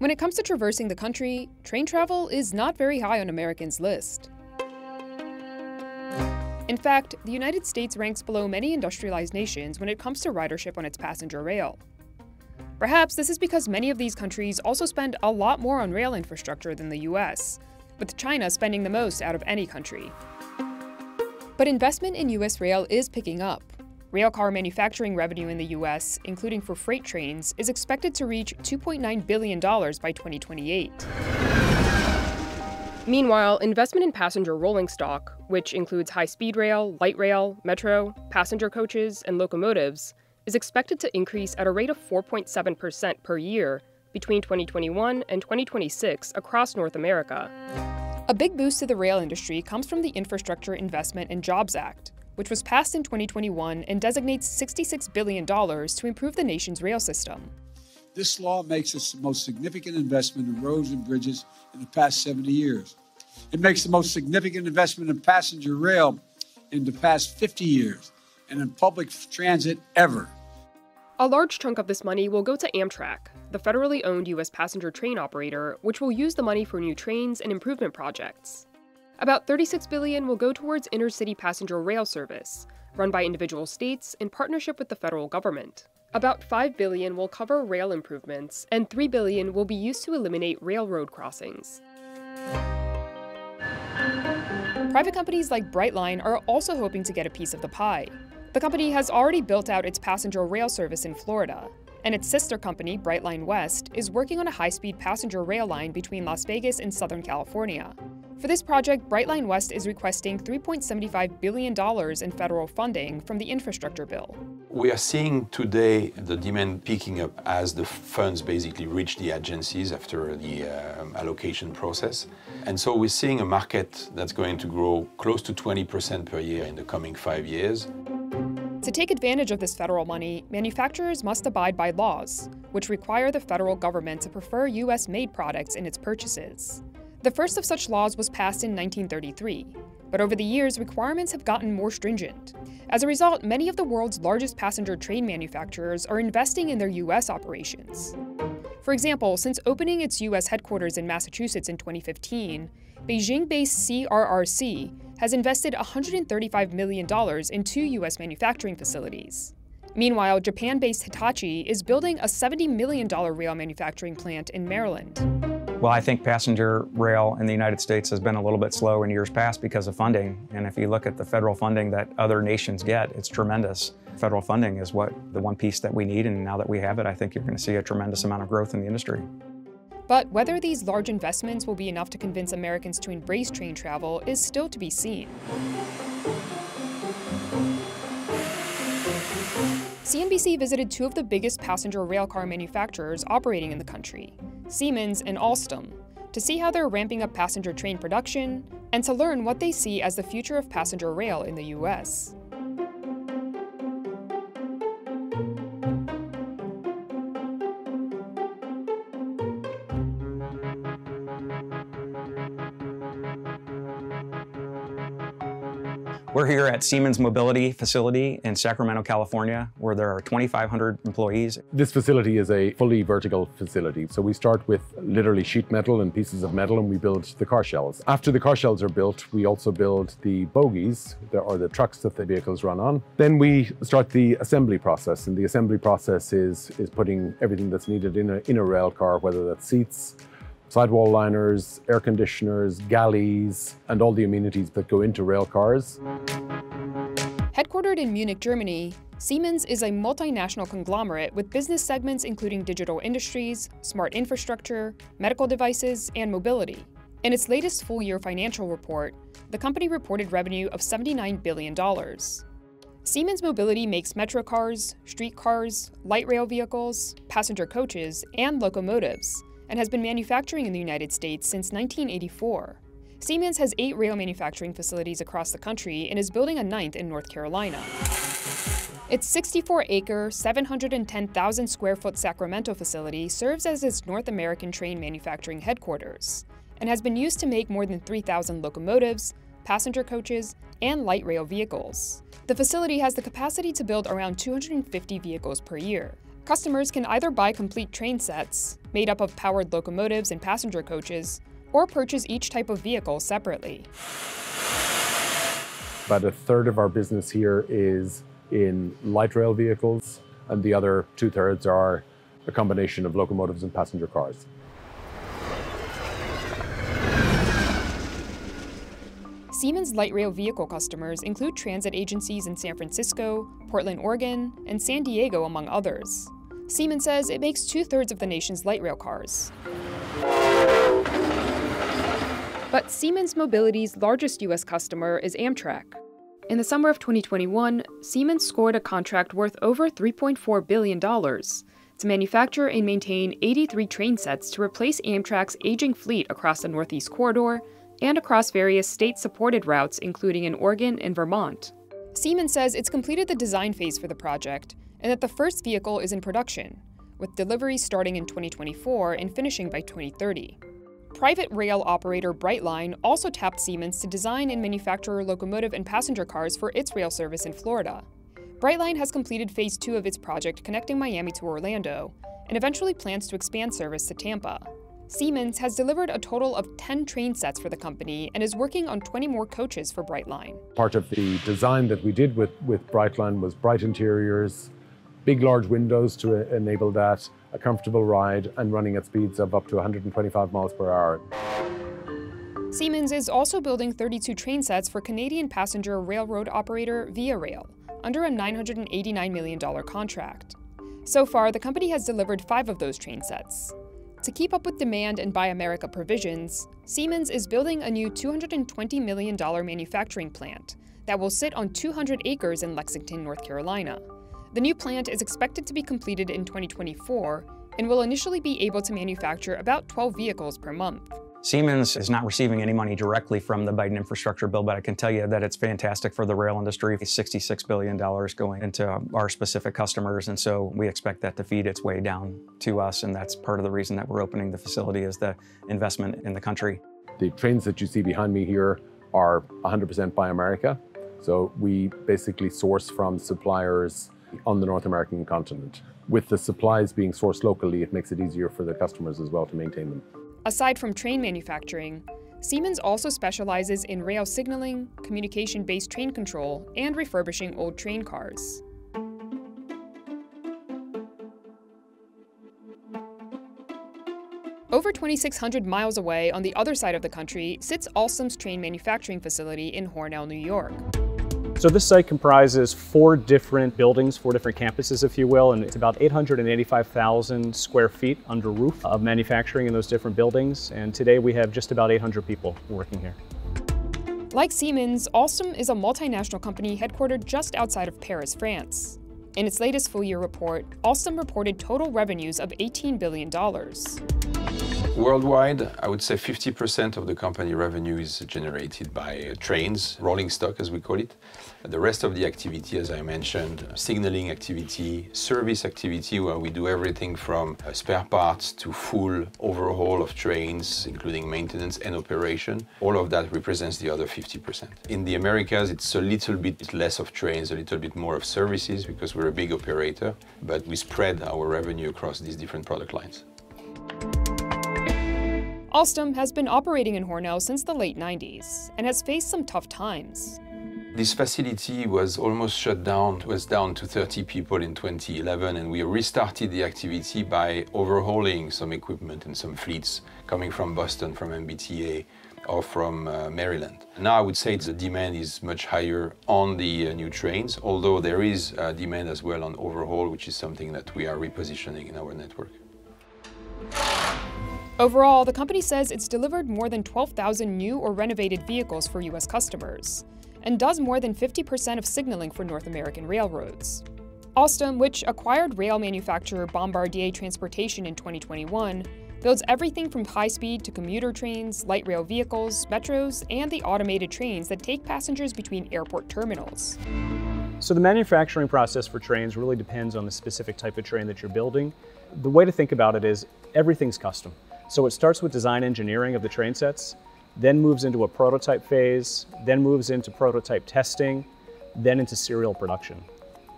When it comes to traversing the country, train travel is not very high on Americans' list. In fact, the United States ranks below many industrialized nations when it comes to ridership on its passenger rail. Perhaps this is because many of these countries also spend a lot more on rail infrastructure than the US, with China spending the most out of any country. But investment in US rail is picking up. Railcar manufacturing revenue in the US, including for freight trains, is expected to reach $2.9 billion by 2028. Meanwhile, investment in passenger rolling stock, which includes high speed rail, light rail, metro, passenger coaches, and locomotives, is expected to increase at a rate of 4.7% per year between 2021 and 2026 across North America. A big boost to the rail industry comes from the Infrastructure Investment and Jobs Act, which was passed in 2021 and designates $66 billion to improve the nation's rail system. This law makes us the most significant investment in roads and bridges in the past 70 years. It makes the most significant investment in passenger rail in the past 50 years and in public transit ever. A large chunk of this money will go to Amtrak, the federally owned U.S. passenger train operator, which will use the money for new trains and improvement projects. About 36 billion will go towards intercity passenger rail service, run by individual states in partnership with the federal government. About 5 billion will cover rail improvements, and 3 billion will be used to eliminate railroad crossings. Private companies like Brightline are also hoping to get a piece of the pie. The company has already built out its passenger rail service in Florida, and its sister company, Brightline West, is working on a high-speed passenger rail line between Las Vegas and Southern California. For this project, Brightline West is requesting $3.75 billion in federal funding from the infrastructure bill. We are seeing today the demand picking up as the funds basically reach the agencies after the uh, allocation process. And so we're seeing a market that's going to grow close to 20% per year in the coming five years. To take advantage of this federal money, manufacturers must abide by laws, which require the federal government to prefer U.S. made products in its purchases. The first of such laws was passed in 1933, but over the years, requirements have gotten more stringent. As a result, many of the world's largest passenger train manufacturers are investing in their U.S. operations. For example, since opening its U.S. headquarters in Massachusetts in 2015, Beijing based CRRC has invested $135 million in two U.S. manufacturing facilities. Meanwhile, Japan based Hitachi is building a $70 million rail manufacturing plant in Maryland. Well, I think passenger rail in the United States has been a little bit slow in years past because of funding. And if you look at the federal funding that other nations get, it's tremendous. Federal funding is what the one piece that we need, and now that we have it, I think you're going to see a tremendous amount of growth in the industry. But whether these large investments will be enough to convince Americans to embrace train travel is still to be seen. CNBC visited two of the biggest passenger railcar manufacturers operating in the country, Siemens and Alstom, to see how they're ramping up passenger train production and to learn what they see as the future of passenger rail in the US. We're here at Siemens Mobility Facility in Sacramento, California, where there are 2,500 employees. This facility is a fully vertical facility. So we start with literally sheet metal and pieces of metal and we build the car shells. After the car shells are built, we also build the bogies, or the trucks that the vehicles run on. Then we start the assembly process. And the assembly process is, is putting everything that's needed in a, in a rail car, whether that's seats, sidewall liners, air conditioners, galleys, and all the amenities that go into rail cars. Headquartered in Munich, Germany, Siemens is a multinational conglomerate with business segments including digital industries, smart infrastructure, medical devices, and mobility. In its latest full year financial report, the company reported revenue of $79 billion. Siemens Mobility makes metro cars, street cars, light rail vehicles, passenger coaches, and locomotives, and has been manufacturing in the United States since 1984. Siemens has eight rail manufacturing facilities across the country and is building a ninth in North Carolina. Its 64 acre, 710,000 square foot Sacramento facility serves as its North American train manufacturing headquarters and has been used to make more than 3,000 locomotives, passenger coaches, and light rail vehicles. The facility has the capacity to build around 250 vehicles per year. Customers can either buy complete train sets, made up of powered locomotives and passenger coaches, or purchase each type of vehicle separately. About a third of our business here is in light rail vehicles, and the other two thirds are a combination of locomotives and passenger cars. Siemens light rail vehicle customers include transit agencies in San Francisco, Portland, Oregon, and San Diego, among others. Siemens says it makes two thirds of the nation's light rail cars. But Siemens Mobility's largest U.S. customer is Amtrak. In the summer of 2021, Siemens scored a contract worth over $3.4 billion to manufacture and maintain 83 train sets to replace Amtrak's aging fleet across the Northeast Corridor and across various state supported routes, including in Oregon and Vermont. Siemens says it's completed the design phase for the project and that the first vehicle is in production, with deliveries starting in 2024 and finishing by 2030. Private rail operator Brightline also tapped Siemens to design and manufacture locomotive and passenger cars for its rail service in Florida. Brightline has completed phase two of its project connecting Miami to Orlando and eventually plans to expand service to Tampa. Siemens has delivered a total of 10 train sets for the company and is working on 20 more coaches for Brightline. Part of the design that we did with, with Brightline was bright interiors, big large windows to enable that, a comfortable ride, and running at speeds of up to 125 miles per hour. Siemens is also building 32 train sets for Canadian passenger railroad operator Via Rail under a $989 million contract. So far, the company has delivered five of those train sets. To keep up with demand and Buy America provisions, Siemens is building a new $220 million manufacturing plant that will sit on 200 acres in Lexington, North Carolina. The new plant is expected to be completed in 2024 and will initially be able to manufacture about 12 vehicles per month. Siemens is not receiving any money directly from the Biden infrastructure bill, but I can tell you that it's fantastic for the rail industry. $66 billion going into our specific customers, and so we expect that to feed its way down to us, and that's part of the reason that we're opening the facility is the investment in the country. The trains that you see behind me here are 100% Buy America, so we basically source from suppliers on the North American continent. With the supplies being sourced locally, it makes it easier for the customers as well to maintain them. Aside from train manufacturing, Siemens also specializes in rail signaling, communication based train control, and refurbishing old train cars. Over 2,600 miles away on the other side of the country sits Alstom's train manufacturing facility in Hornell, New York. So this site comprises four different buildings, four different campuses, if you will, and it's about 885,000 square feet under roof of manufacturing in those different buildings. And today we have just about 800 people working here. Like Siemens, Alstom is a multinational company headquartered just outside of Paris, France. In its latest full year report, Alstom reported total revenues of $18 billion. Worldwide, I would say 50% of the company revenue is generated by trains, rolling stock as we call it. The rest of the activity, as I mentioned, signaling activity, service activity, where we do everything from uh, spare parts to full overhaul of trains, including maintenance and operation. All of that represents the other 50%. In the Americas, it's a little bit less of trains, a little bit more of services because we're a big operator, but we spread our revenue across these different product lines. Alstom has been operating in Hornell since the late 90s and has faced some tough times. This facility was almost shut down, it was down to 30 people in 2011, and we restarted the activity by overhauling some equipment and some fleets coming from Boston, from MBTA, or from uh, Maryland. Now I would say the demand is much higher on the uh, new trains, although there is uh, demand as well on overhaul, which is something that we are repositioning in our network. Overall, the company says it's delivered more than 12,000 new or renovated vehicles for U.S. customers, and does more than 50% of signaling for North American railroads. Alstom, which acquired rail manufacturer Bombardier Transportation in 2021, builds everything from high speed to commuter trains, light rail vehicles, metros, and the automated trains that take passengers between airport terminals. So, the manufacturing process for trains really depends on the specific type of train that you're building. The way to think about it is everything's custom. So it starts with design engineering of the train sets, then moves into a prototype phase, then moves into prototype testing, then into serial production.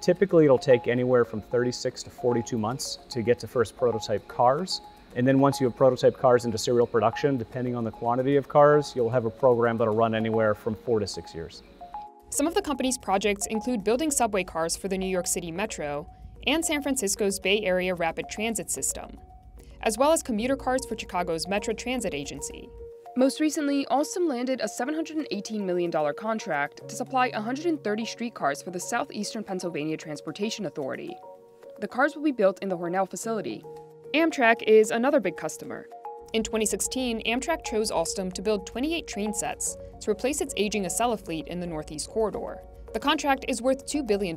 Typically, it'll take anywhere from 36 to 42 months to get to first prototype cars. And then once you have prototype cars into serial production, depending on the quantity of cars, you'll have a program that'll run anywhere from four to six years. Some of the company's projects include building subway cars for the New York City Metro and San Francisco's Bay Area Rapid Transit System, as well as commuter cars for Chicago's Metra Transit Agency. Most recently, Alstom landed a $718 million contract to supply 130 streetcars for the Southeastern Pennsylvania Transportation Authority. The cars will be built in the Hornell facility. Amtrak is another big customer. In 2016, Amtrak chose Alstom to build 28 train sets to replace its aging Acela fleet in the Northeast Corridor. The contract is worth $2 billion.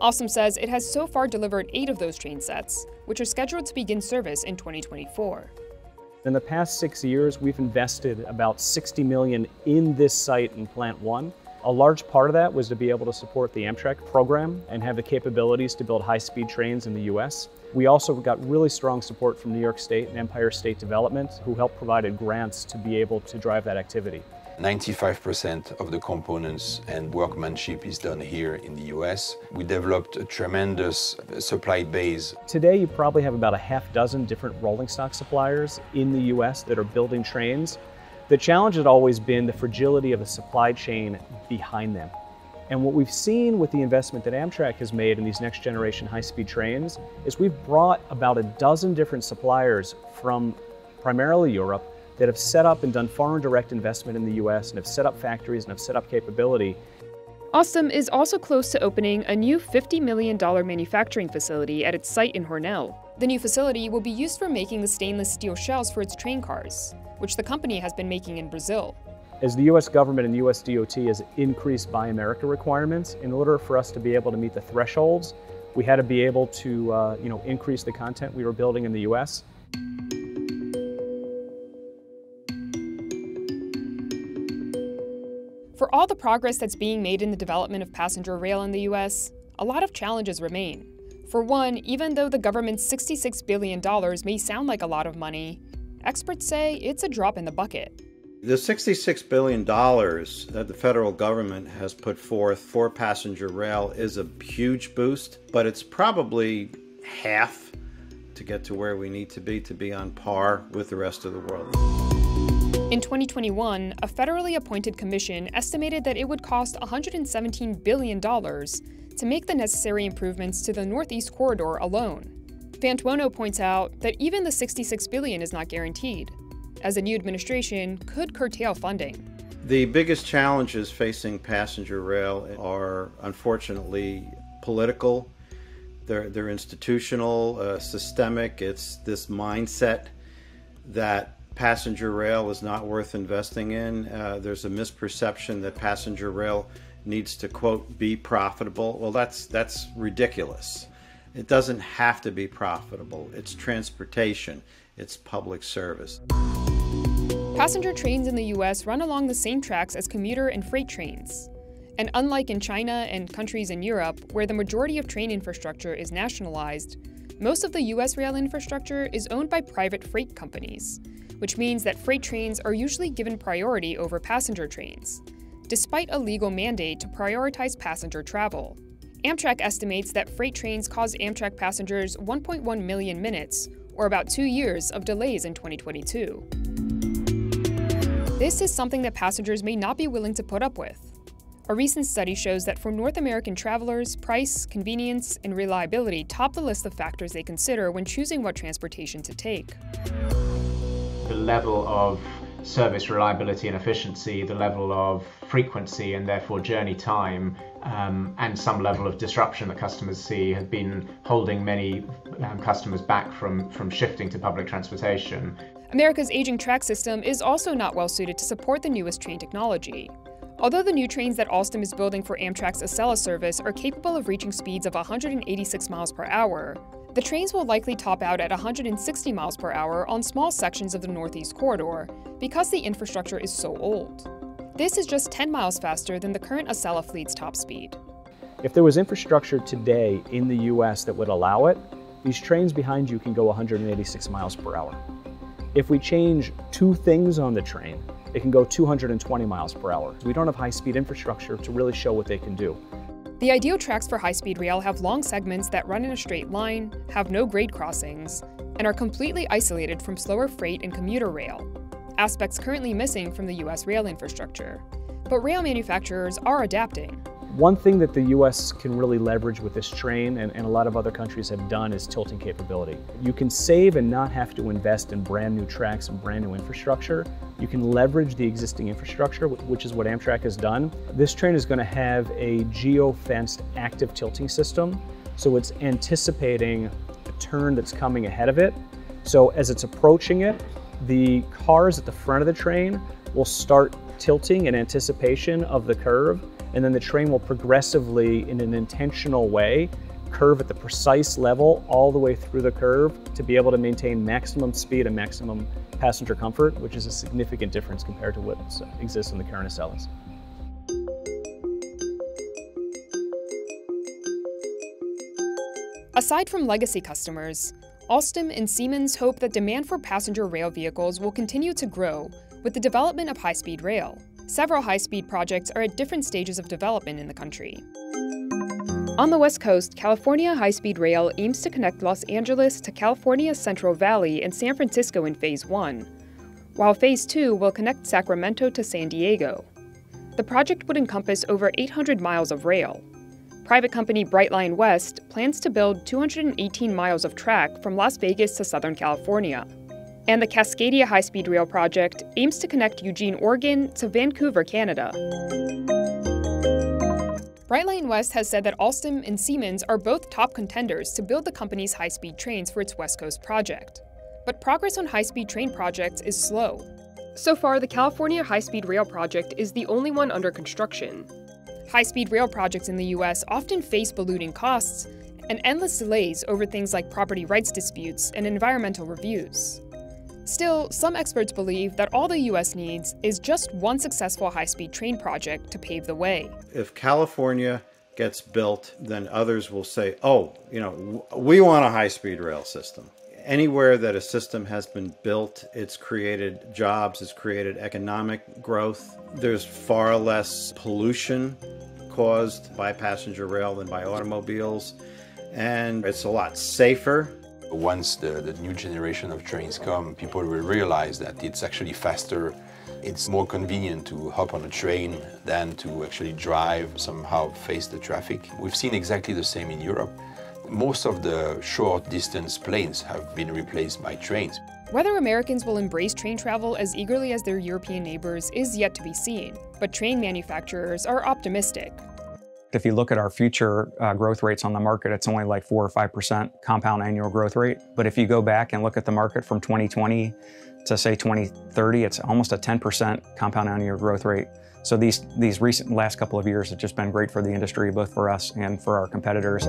Alstom says it has so far delivered eight of those train sets, which are scheduled to begin service in 2024. In the past six years, we've invested about 60 million in this site in Plant 1. A large part of that was to be able to support the Amtrak program and have the capabilities to build high-speed trains in the U.S. We also got really strong support from New York State and Empire State Development, who helped provided grants to be able to drive that activity. 95% of the components and workmanship is done here in the US. We developed a tremendous supply base. Today, you probably have about a half dozen different rolling stock suppliers in the US that are building trains. The challenge has always been the fragility of the supply chain behind them. And what we've seen with the investment that Amtrak has made in these next generation high-speed trains is we've brought about a dozen different suppliers from primarily Europe that have set up and done foreign direct investment in the US and have set up factories and have set up capability. Alstom is also close to opening a new $50 million manufacturing facility at its site in Hornell. The new facility will be used for making the stainless steel shells for its train cars, which the company has been making in Brazil. As the US government and the US DOT has increased Buy America requirements, in order for us to be able to meet the thresholds, we had to be able to uh, you know, increase the content we were building in the US. For all the progress that's being made in the development of passenger rail in the US, a lot of challenges remain. For one, even though the government's $66 billion may sound like a lot of money, experts say it's a drop in the bucket. The $66 billion that the federal government has put forth for passenger rail is a huge boost, but it's probably half to get to where we need to be to be on par with the rest of the world. In 2021, a federally appointed commission estimated that it would cost $117 billion to make the necessary improvements to the Northeast Corridor alone. Fantuono points out that even the 66 billion is not guaranteed, as a new administration could curtail funding. The biggest challenges facing passenger rail are unfortunately political, they're, they're institutional, uh, systemic. It's this mindset that passenger rail is not worth investing in. Uh, there's a misperception that passenger rail needs to quote be profitable. Well, that's that's ridiculous. It doesn't have to be profitable. It's transportation. It's public service. Passenger trains in the US run along the same tracks as commuter and freight trains. And unlike in China and countries in Europe, where the majority of train infrastructure is nationalized, most of the US rail infrastructure is owned by private freight companies, which means that freight trains are usually given priority over passenger trains, despite a legal mandate to prioritize passenger travel. Amtrak estimates that freight trains caused Amtrak passengers 1.1 million minutes, or about two years, of delays in 2022. This is something that passengers may not be willing to put up with. A recent study shows that for North American travelers, price, convenience, and reliability top the list of factors they consider when choosing what transportation to take the level of service reliability and efficiency, the level of frequency and therefore journey time, um, and some level of disruption that customers see has been holding many um, customers back from, from shifting to public transportation. America's aging track system is also not well suited to support the newest train technology. Although the new trains that Alstom is building for Amtrak's Acela service are capable of reaching speeds of 186 miles per hour, the trains will likely top out at 160 miles per hour on small sections of the Northeast Corridor because the infrastructure is so old. This is just 10 miles faster than the current Acela fleet's top speed. If there was infrastructure today in the US that would allow it, these trains behind you can go 186 miles per hour. If we change two things on the train, it can go 220 miles per hour. We don't have high-speed infrastructure to really show what they can do. The ideal tracks for high speed rail have long segments that run in a straight line, have no grade crossings, and are completely isolated from slower freight and commuter rail, aspects currently missing from the US rail infrastructure. But rail manufacturers are adapting. One thing that the US can really leverage with this train, and, and, a lot of other countries have done, is tilting capability. You can save and not have to invest in brand new tracks and brand new infrastructure. You can leverage the existing infrastructure, which is what Amtrak has done. This train is going to have a geo-fenced active tilting system, so it's anticipating a turn that's coming ahead of it. So as it's approaching it, the cars at the front of the train will start tilting in anticipation of the curve, and then the train will progressively, in an intentional way, curve at the precise level all the way through the curve to be able to maintain maximum speed and maximum passenger comfort, which is a significant difference compared to what exists in the current Acelas. Aside from legacy customers, Alstom and Siemens hope that demand for passenger rail vehicles will continue to grow with the development of high speed rail. Several high speed projects are at different stages of development in the country. On the West Coast, California High Speed Rail aims to connect Los Angeles to California's Central Valley and San Francisco in Phase 1, while Phase 2 will connect Sacramento to San Diego. The project would encompass over 800 miles of rail, Private company Brightline West plans to build 218 miles of track from Las Vegas to Southern California. And the Cascadia High Speed Rail project aims to connect Eugene, Oregon to Vancouver, Canada. Brightline West has said that Alstom and Siemens are both top contenders to build the company's high speed trains for its West Coast project. But progress on high speed train projects is slow. So far, the California High Speed Rail project is the only one under construction, High speed rail projects in the US often face ballooning costs and endless delays over things like property rights disputes and environmental reviews. Still, some experts believe that all the US needs is just one successful high speed train project to pave the way. If California gets built, then others will say, oh, you know, we want a high speed rail system. Anywhere that a system has been built, it's created jobs, it's created economic growth. There's far less pollution caused by passenger rail than by automobiles, and it's a lot safer. Once the, the new generation of trains come, people will realize that it's actually faster it's more convenient to hop on a train than to actually drive, somehow face the traffic. We've seen exactly the same in Europe. Most of the short distance planes have been replaced by trains. Whether Americans will embrace train travel as eagerly as their European neighbors is yet to be seen, but train manufacturers are optimistic. If you look at our future uh, growth rates on the market, it's only like 4 or 5% compound annual growth rate. But if you go back and look at the market from 2020 to say 2030, it's almost a 10% compound annual growth rate. So these, these recent last couple of years have just been great for the industry, both for us and for our competitors.